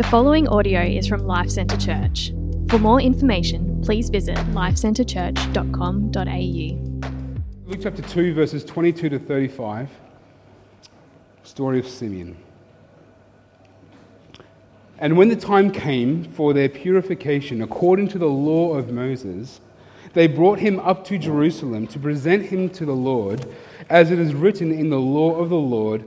The following audio is from Life Centre Church. For more information, please visit lifecentrechurch.com.au. Luke chapter 2, verses 22 to 35. Story of Simeon. And when the time came for their purification according to the law of Moses, they brought him up to Jerusalem to present him to the Lord, as it is written in the law of the Lord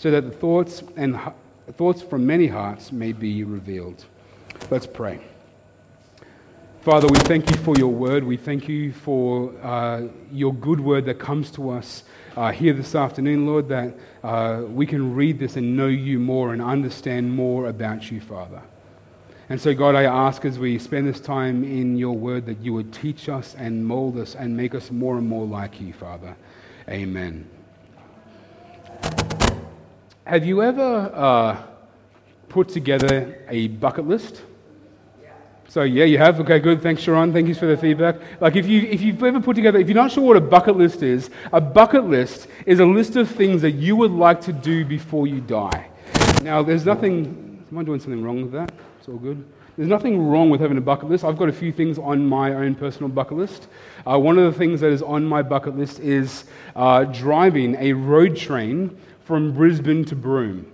so that the thoughts and thoughts from many hearts may be revealed. Let's pray. Father, we thank you for your word. We thank you for uh, your good word that comes to us uh, here this afternoon, Lord, that uh, we can read this and know you more and understand more about you, Father. And so, God, I ask as we spend this time in your word that you would teach us and mold us and make us more and more like you, Father. Amen. Have you ever uh, put together a bucket list? So yeah, you have. Okay, good. Thanks, Sharon. Thank you for the feedback. Like if you if you've ever put together, if you're not sure what a bucket list is, a bucket list is a list of things that you would like to do before you die. Now, there's nothing. Am I doing something wrong with that? It's all good. There's nothing wrong with having a bucket list. I've got a few things on my own personal bucket list. Uh, one of the things that is on my bucket list is uh, driving a road train from Brisbane to Broome.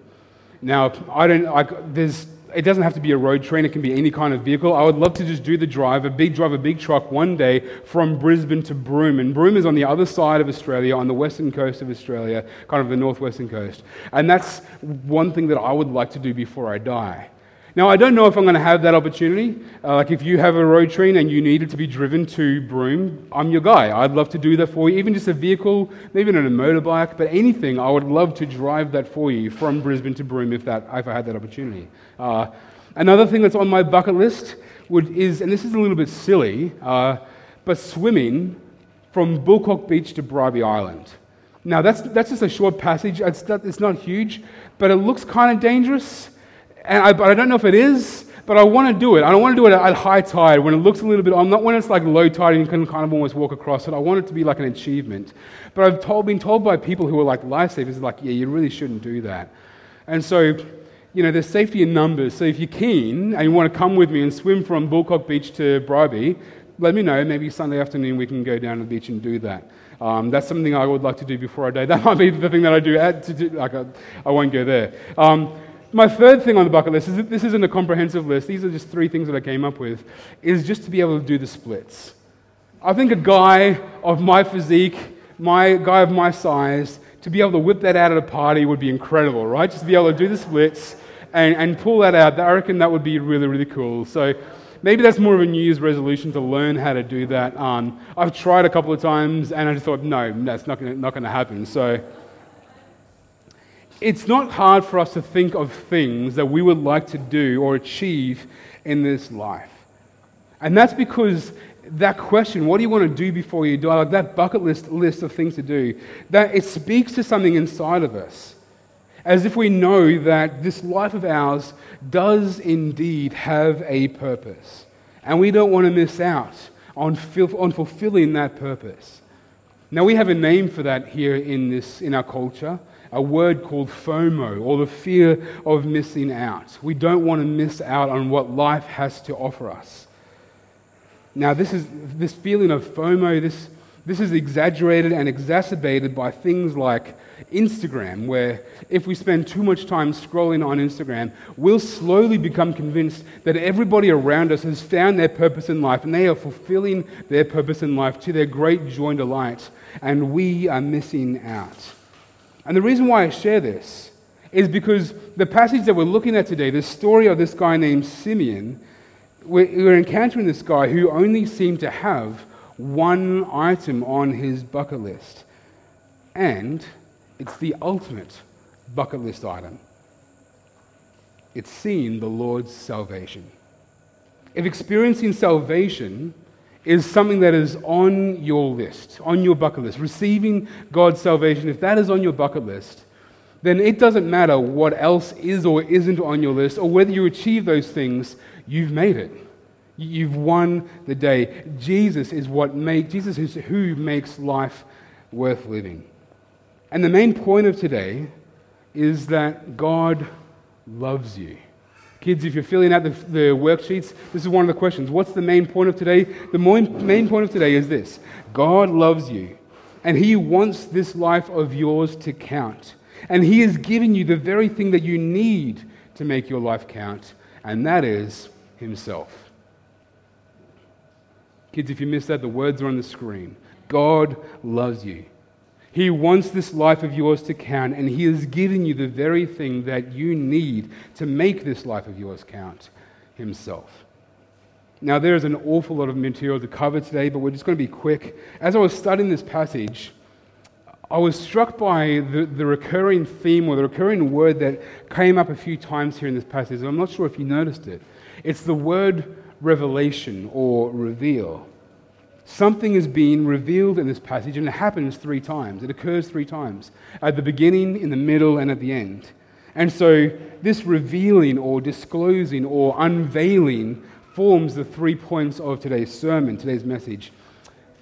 Now, I don't. I, there's it doesn't have to be a road train, it can be any kind of vehicle. I would love to just do the drive, a big drive, a big truck one day from Brisbane to Broome. And Broome is on the other side of Australia, on the western coast of Australia, kind of the northwestern coast. And that's one thing that I would like to do before I die. Now, I don't know if I'm going to have that opportunity. Uh, like, if you have a road train and you need it to be driven to Broome, I'm your guy. I'd love to do that for you. Even just a vehicle, maybe not a motorbike, but anything, I would love to drive that for you from Brisbane to Broome if, that, if I had that opportunity. Uh, another thing that's on my bucket list would, is, and this is a little bit silly, uh, but swimming from Bulcock Beach to Bribie Island. Now, that's, that's just a short passage. It's, it's not huge, but it looks kind of dangerous. And I, but I don't know if it is, but I want to do it. I don't want to do it at high tide when it looks a little bit, I'm not when it's like low tide and you can kind of almost walk across it. I want it to be like an achievement. But I've told, been told by people who are like lifesavers, like, yeah, you really shouldn't do that. And so, you know, there's safety in numbers. So if you're keen and you want to come with me and swim from Bulcock Beach to Bribie, let me know. Maybe Sunday afternoon we can go down to the beach and do that. Um, that's something I would like to do before I die. That might be the thing that I do. At, do like I, I won't go there. Um, my third thing on the bucket list is that this isn't a comprehensive list. These are just three things that I came up with. Is just to be able to do the splits. I think a guy of my physique, my guy of my size, to be able to whip that out at a party would be incredible, right? Just to be able to do the splits and, and pull that out. I reckon that would be really, really cool. So maybe that's more of a New Year's resolution to learn how to do that. Um, I've tried a couple of times and I just thought, no, that's not going to happen. So it's not hard for us to think of things that we would like to do or achieve in this life. And that's because that question, what do you want to do before you die, like that bucket list list of things to do, that it speaks to something inside of us. As if we know that this life of ours does indeed have a purpose. And we don't want to miss out on, on fulfilling that purpose. Now, we have a name for that here in, this, in our culture, a word called FOMO, or the fear of missing out. We don't want to miss out on what life has to offer us. Now, this, is, this feeling of FOMO, this, this is exaggerated and exacerbated by things like Instagram, where if we spend too much time scrolling on Instagram, we'll slowly become convinced that everybody around us has found their purpose in life and they are fulfilling their purpose in life to their great joy and delight, and we are missing out. And the reason why I share this is because the passage that we're looking at today, the story of this guy named Simeon, we're encountering this guy who only seemed to have one item on his bucket list. And it's the ultimate bucket list item. It's seeing the Lord's salvation. If experiencing salvation is something that is on your list, on your bucket list, receiving God's salvation, if that is on your bucket list, then it doesn't matter what else is or isn't on your list or whether you achieve those things, you've made it. You've won the day. Jesus is what makes, Jesus is who makes life worth living. And the main point of today is that God loves you. Kids, if you're filling out the, the, worksheets, this is one of the questions. What's the main point of today? The main point of today is this God loves you, and He wants this life of yours to count. And He has given you the very thing that you need to make your life count, and that is Himself. Kids, if you missed that, the words are on the screen. God loves you. He wants this life of yours to count, and He has given you the very thing that you need to make this life of yours count Himself. Now, there is an awful lot of material to cover today, but we're just going to be quick. As I was studying this passage, I was struck by the, the recurring theme or the recurring word that came up a few times here in this passage. I'm not sure if you noticed it. It's the word revelation or reveal. Something is being revealed in this passage, and it happens three times. It occurs three times at the beginning, in the middle, and at the end. And so, this revealing or disclosing or unveiling forms the three points of today's sermon, today's message.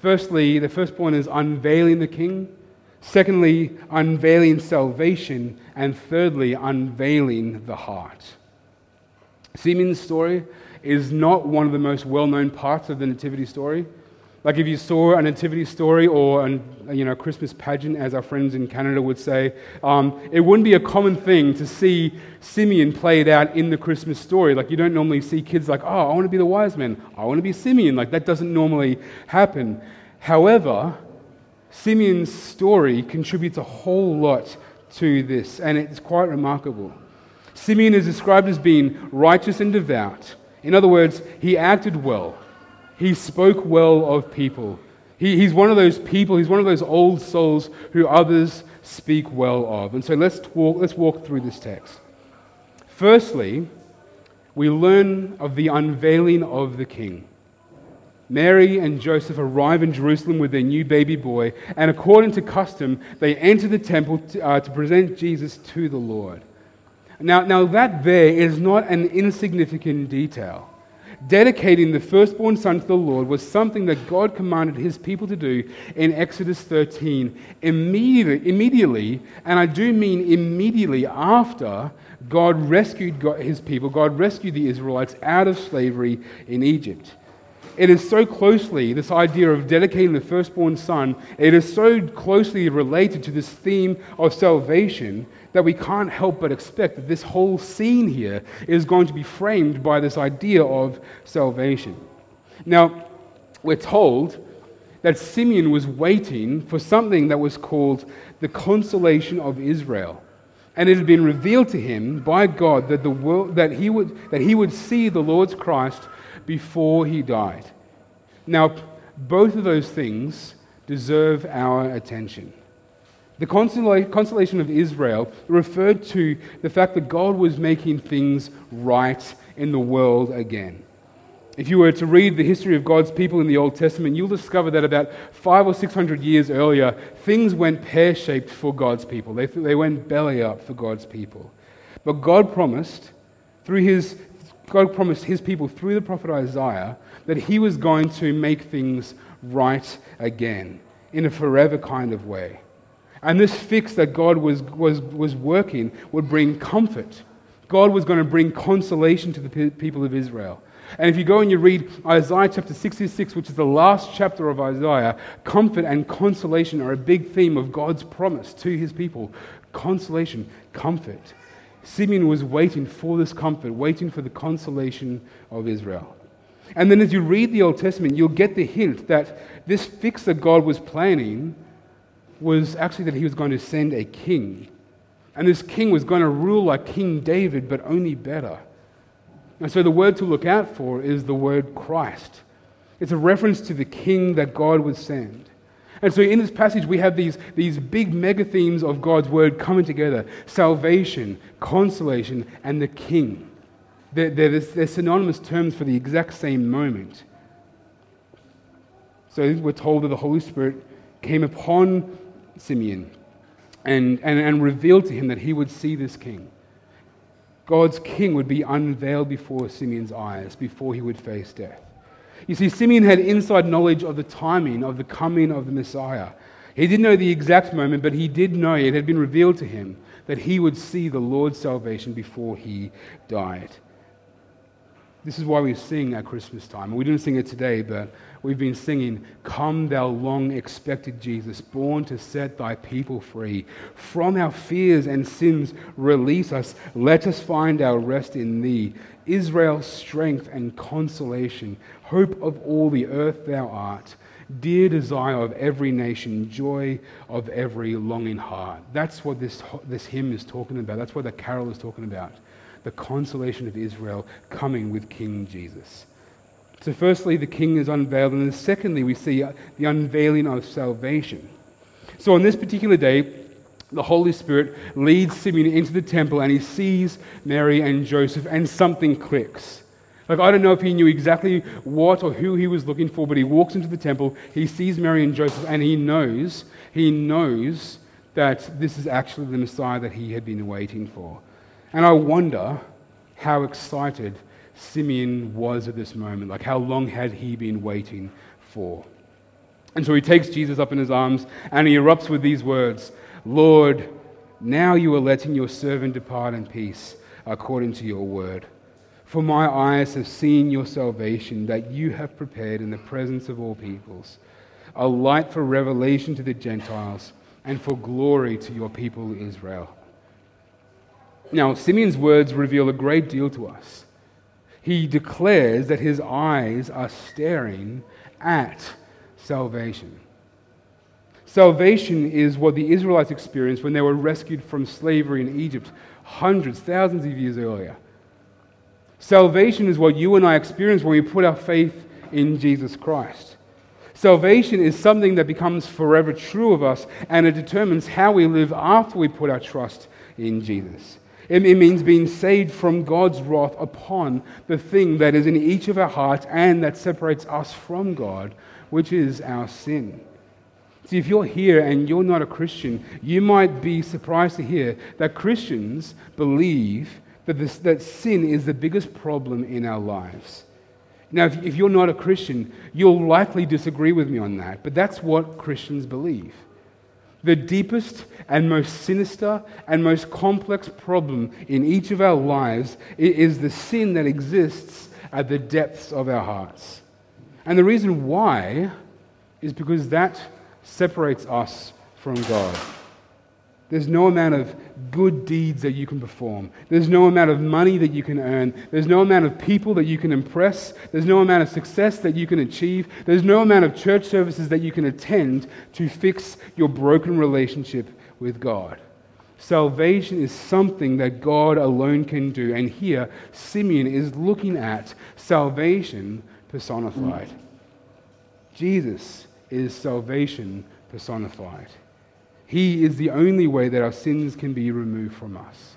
Firstly, the first point is unveiling the king. Secondly, unveiling salvation. And thirdly, unveiling the heart. Simeon's story is not one of the most well known parts of the Nativity story. Like if you saw a nativity story or a you know, Christmas pageant, as our friends in Canada would say, um, it wouldn't be a common thing to see Simeon played out in the Christmas story. Like you don't normally see kids like, oh, I want to be the wise man. I want to be Simeon. Like that doesn't normally happen. However, Simeon's story contributes a whole lot to this, and it's quite remarkable. Simeon is described as being righteous and devout. In other words, he acted well. He spoke well of people. He, he's one of those people, he's one of those old souls who others speak well of. And so let's walk, let's walk through this text. Firstly, we learn of the unveiling of the king. Mary and Joseph arrive in Jerusalem with their new baby boy, and according to custom, they enter the temple to, uh, to present Jesus to the Lord. Now, now, that there is not an insignificant detail dedicating the firstborn son to the Lord was something that God commanded his people to do in Exodus 13 immediately, immediately and I do mean immediately after God rescued his people, God rescued the Israelites out of slavery in Egypt. It is so closely, this idea of dedicating the firstborn son, it is so closely related to this theme of salvation that we can't help but expect that this whole scene here is going to be framed by this idea of salvation. Now, we're told that Simeon was waiting for something that was called the consolation of Israel. And it had been revealed to him by God that, the world, that, he would, that he would see the Lord's Christ before he died. Now, both of those things deserve our attention. The consolation of Israel referred to the fact that God was making things right in the world again. If you were to read the history of God's people in the Old Testament, you'll discover that about five or six hundred years earlier, things went pear shaped for God's people. They, they went belly up for God's people. But God promised, through his, God promised his people through the prophet Isaiah that he was going to make things right again. in a forever kind of way. And this fix that God was, was, was working would bring comfort. God was going to bring consolation to the people of Israel. And if you go and you read Isaiah chapter 66, which is the last chapter of Isaiah, comfort and consolation are a big theme of God's promise to his people. Consolation, comfort. Simeon was waiting for this comfort, waiting for the consolation of Israel. And then as you read the Old Testament, you'll get the hint that this fix that God was planning was actually that he was going to send a king. And this king was going to rule like King David, but only better. And so the word to look out for is the word Christ. It's a reference to the king that God would send. And so in this passage, we have these, these big mega themes of God's word coming together salvation, consolation, and the king. They're, they're, they're synonymous terms for the exact same moment. So we're told that the Holy Spirit came upon Simeon and, and, and revealed to him that he would see this king. God's king would be unveiled before Simeon's eyes before he would face death. You see, Simeon had inside knowledge of the timing of the coming of the Messiah. He didn't know the exact moment, but he did know it had been revealed to him that he would see the Lord's salvation before he died. This is why we sing at Christmas time. We didn't sing it today, but we've been singing, Come, thou long expected Jesus, born to set thy people free. From our fears and sins, release us. Let us find our rest in thee. Israel's strength and consolation, hope of all the earth thou art, dear desire of every nation, joy of every longing heart. That's what this, this hymn is talking about. That's what the carol is talking about the consolation of Israel coming with King Jesus. So, firstly, the king is unveiled, and then secondly, we see uh, the unveiling of salvation. So, on this particular day, the Holy Spirit leads Simeon into the temple and he sees Mary and Joseph, and something clicks. Like, I don't know if he knew exactly what or who he was looking for, but he walks into the temple, he sees Mary and Joseph, and he knows, he knows that this is actually the Messiah that he had been waiting for. And I wonder how excited Simeon was at this moment. Like, how long had he been waiting for? And so he takes Jesus up in his arms and he erupts with these words Lord, now you are letting your servant depart in peace according to your word. For my eyes have seen your salvation that you have prepared in the presence of all peoples, a light for revelation to the Gentiles and for glory to your people Israel. Now, Simeon's words reveal a great deal to us. He declares that his eyes are staring at salvation. Salvation is what the Israelites experienced when they were rescued from slavery in Egypt hundreds, thousands of years earlier. Salvation is what you and I experience when we put our faith in Jesus Christ. Salvation is something that becomes forever true of us, and it determines how we live after we put our trust in Jesus. It means being saved from God's wrath upon the thing that is in each of our hearts and that separates us from God, which is our sin. See, if you're here and you're not a Christian, you might be surprised to hear that Christians believe that, this, that sin is the biggest problem in our lives. Now, if, if you're not a Christian, you'll likely disagree with me on that, but that's what Christians believe. The deepest and most sinister and most complex problem in each of our lives is the sin that exists at the depths of our hearts. And the reason why is because that separates us from God. There's no amount of good deeds that you can perform. There's no amount of money that you can earn. There's no amount of people that you can impress. There's no amount of success that you can achieve. There's no amount of church services that you can attend to fix your broken relationship with God. Salvation is something that God alone can do. And here, Simeon is looking at salvation personified. Jesus is salvation personified. He is the only way that our sins can be removed from us.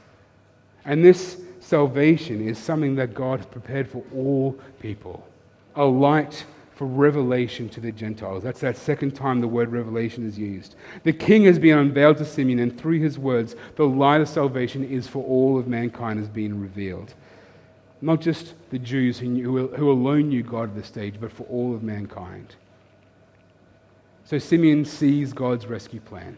And this salvation is something that God has prepared for all people a light for revelation to the Gentiles. That's that second time the word revelation is used. The king has been unveiled to Simeon, and through his words, the light of salvation is for all of mankind has been revealed. Not just the Jews who, knew, who alone knew God at this stage, but for all of mankind. So Simeon sees God's rescue plan,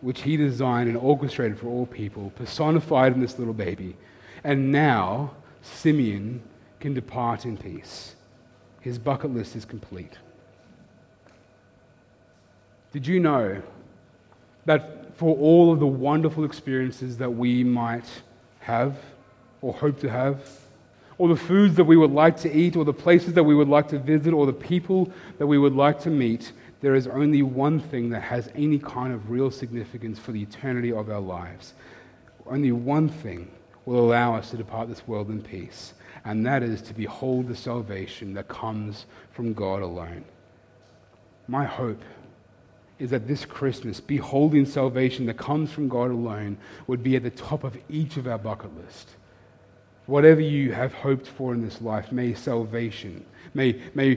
which he designed and orchestrated for all people, personified in this little baby. And now Simeon can depart in peace. His bucket list is complete. Did you know that for all of the wonderful experiences that we might have or hope to have, or the foods that we would like to eat, or the places that we would like to visit, or the people that we would like to meet, there is only one thing that has any kind of real significance for the eternity of our lives. Only one thing will allow us to depart this world in peace, and that is to behold the salvation that comes from God alone. My hope is that this Christmas, beholding salvation that comes from God alone, would be at the top of each of our bucket list. Whatever you have hoped for in this life, may salvation, may, may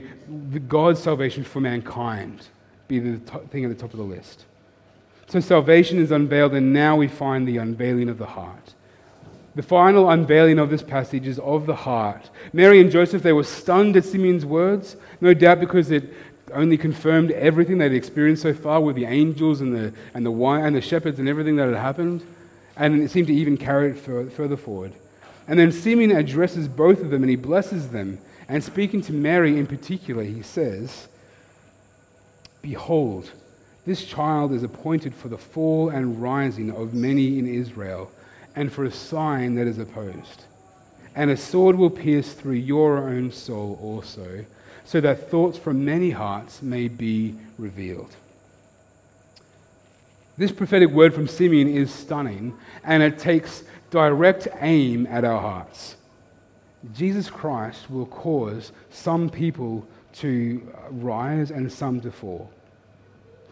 God's salvation for mankind be the thing at the top of the list. So salvation is unveiled, and now we find the unveiling of the heart. The final unveiling of this passage is of the heart. Mary and Joseph, they were stunned at Simeon's words, no doubt because it only confirmed everything they'd experienced so far with the angels and the, and the, and the shepherds and everything that had happened. And it seemed to even carry it further forward. And then Simeon addresses both of them and he blesses them. And speaking to Mary in particular, he says, Behold, this child is appointed for the fall and rising of many in Israel, and for a sign that is opposed. And a sword will pierce through your own soul also so that thoughts from many hearts may be revealed. This prophetic word from Simeon is stunning, and it takes direct aim at our hearts. Jesus Christ will cause some people to rise and some to fall.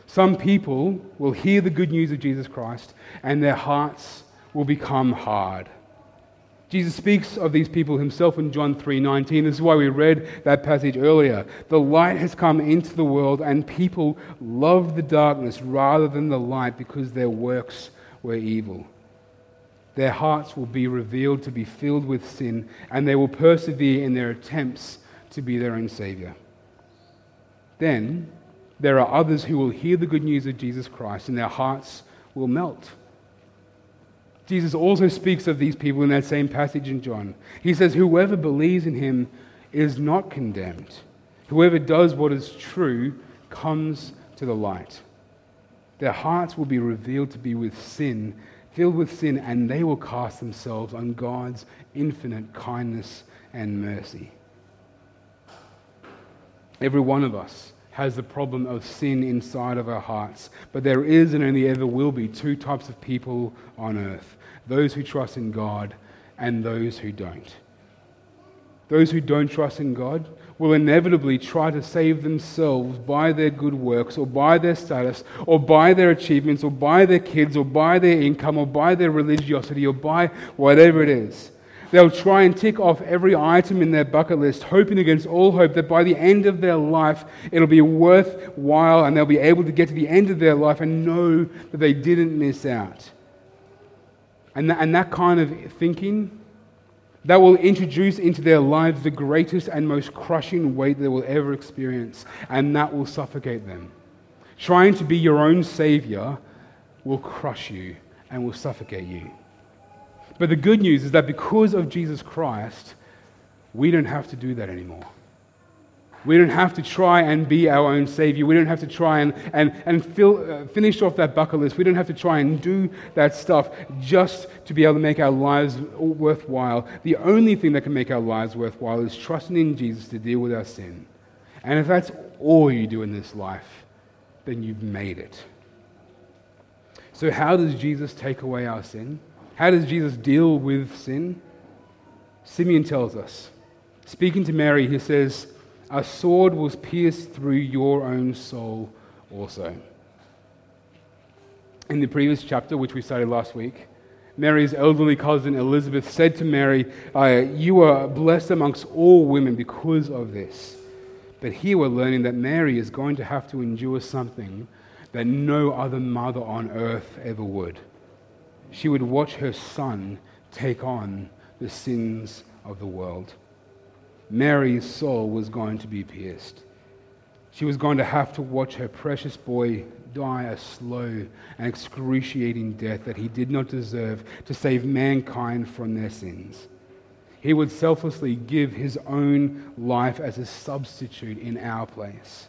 Some people will hear the good news of Jesus Christ, and their hearts will become hard. Jesus speaks of these people himself in John 3:19. This is why we read that passage earlier. The light has come into the world and people loved the darkness rather than the light because their works were evil. Their hearts will be revealed to be filled with sin and they will persevere in their attempts to be their own savior. Then there are others who will hear the good news of Jesus Christ and their hearts will melt Jesus also speaks of these people in that same passage in John. He says, Whoever believes in him is not condemned. Whoever does what is true comes to the light. Their hearts will be revealed to be with sin, filled with sin, and they will cast themselves on God's infinite kindness and mercy. Every one of us has the problem of sin inside of our hearts, but there is and only ever will be two types of people on earth those who trust in God and those who don't. Those who don't trust in God will inevitably try to save themselves by their good works or by their status or by their achievements or by their kids or by their income or by their religiosity or by whatever it is. They'll try and tick off every item in their bucket list, hoping against all hope that by the end of their life it'll be worthwhile and they'll be able to get to the end of their life and know that they didn't miss out. And that, and that kind of thinking, that will introduce into their lives the greatest and most crushing weight they will ever experience, and that will suffocate them. Trying to be your own savior will crush you and will suffocate you. But the good news is that because of Jesus Christ, we don't have to do that anymore. We don't have to try and be our own Savior. We don't have to try and, and, and fill, uh, finish off that bucket list. We don't have to try and do that stuff just to be able to make our lives worthwhile. The only thing that can make our lives worthwhile is trusting in Jesus to deal with our sin. And if that's all you do in this life, then you've made it. So, how does Jesus take away our sin? How does Jesus deal with sin? Simeon tells us. Speaking to Mary, he says, a sword was pierced through your own soul also. In the previous chapter, which we studied last week, Mary's elderly cousin Elizabeth said to Mary, uh, You are blessed amongst all women because of this. But here we're learning that Mary is going to have to endure something that no other mother on earth ever would. She would watch her son take on the sins of the world. Mary's soul was going to be pierced. She was going to have to watch her precious boy die a slow and excruciating death that he did not deserve to save mankind from their sins. He would selflessly give his own life as a substitute in our place.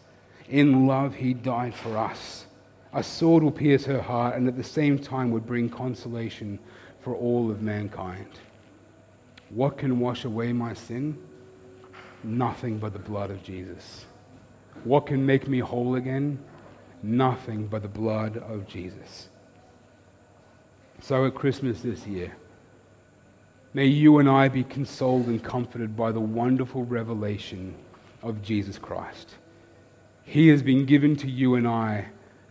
In love, he died for us. A sword will pierce her heart and at the same time would bring consolation for all of mankind. What can wash away my sin? Nothing but the blood of Jesus. What can make me whole again? Nothing but the blood of Jesus. So at Christmas this year, may you and I be consoled and comforted by the wonderful revelation of Jesus Christ. He has been given to you and I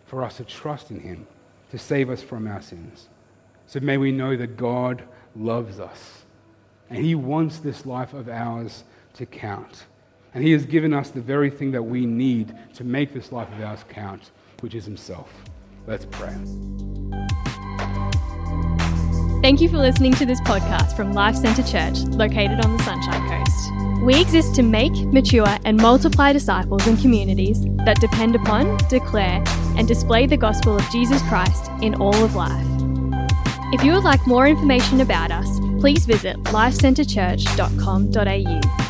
for us to trust in Him to save us from our sins. So may we know that God loves us and He wants this life of ours to count. And He has given us the very thing that we need to make this life of ours count, which is Himself. Let's pray. Thank you for listening to this podcast from Life Centre Church, located on the Sunshine Coast. We exist to make, mature, and multiply disciples and communities that depend upon, declare, and display the gospel of Jesus Christ in all of life. If you would like more information about us, please visit lifecentrechurch.com.au.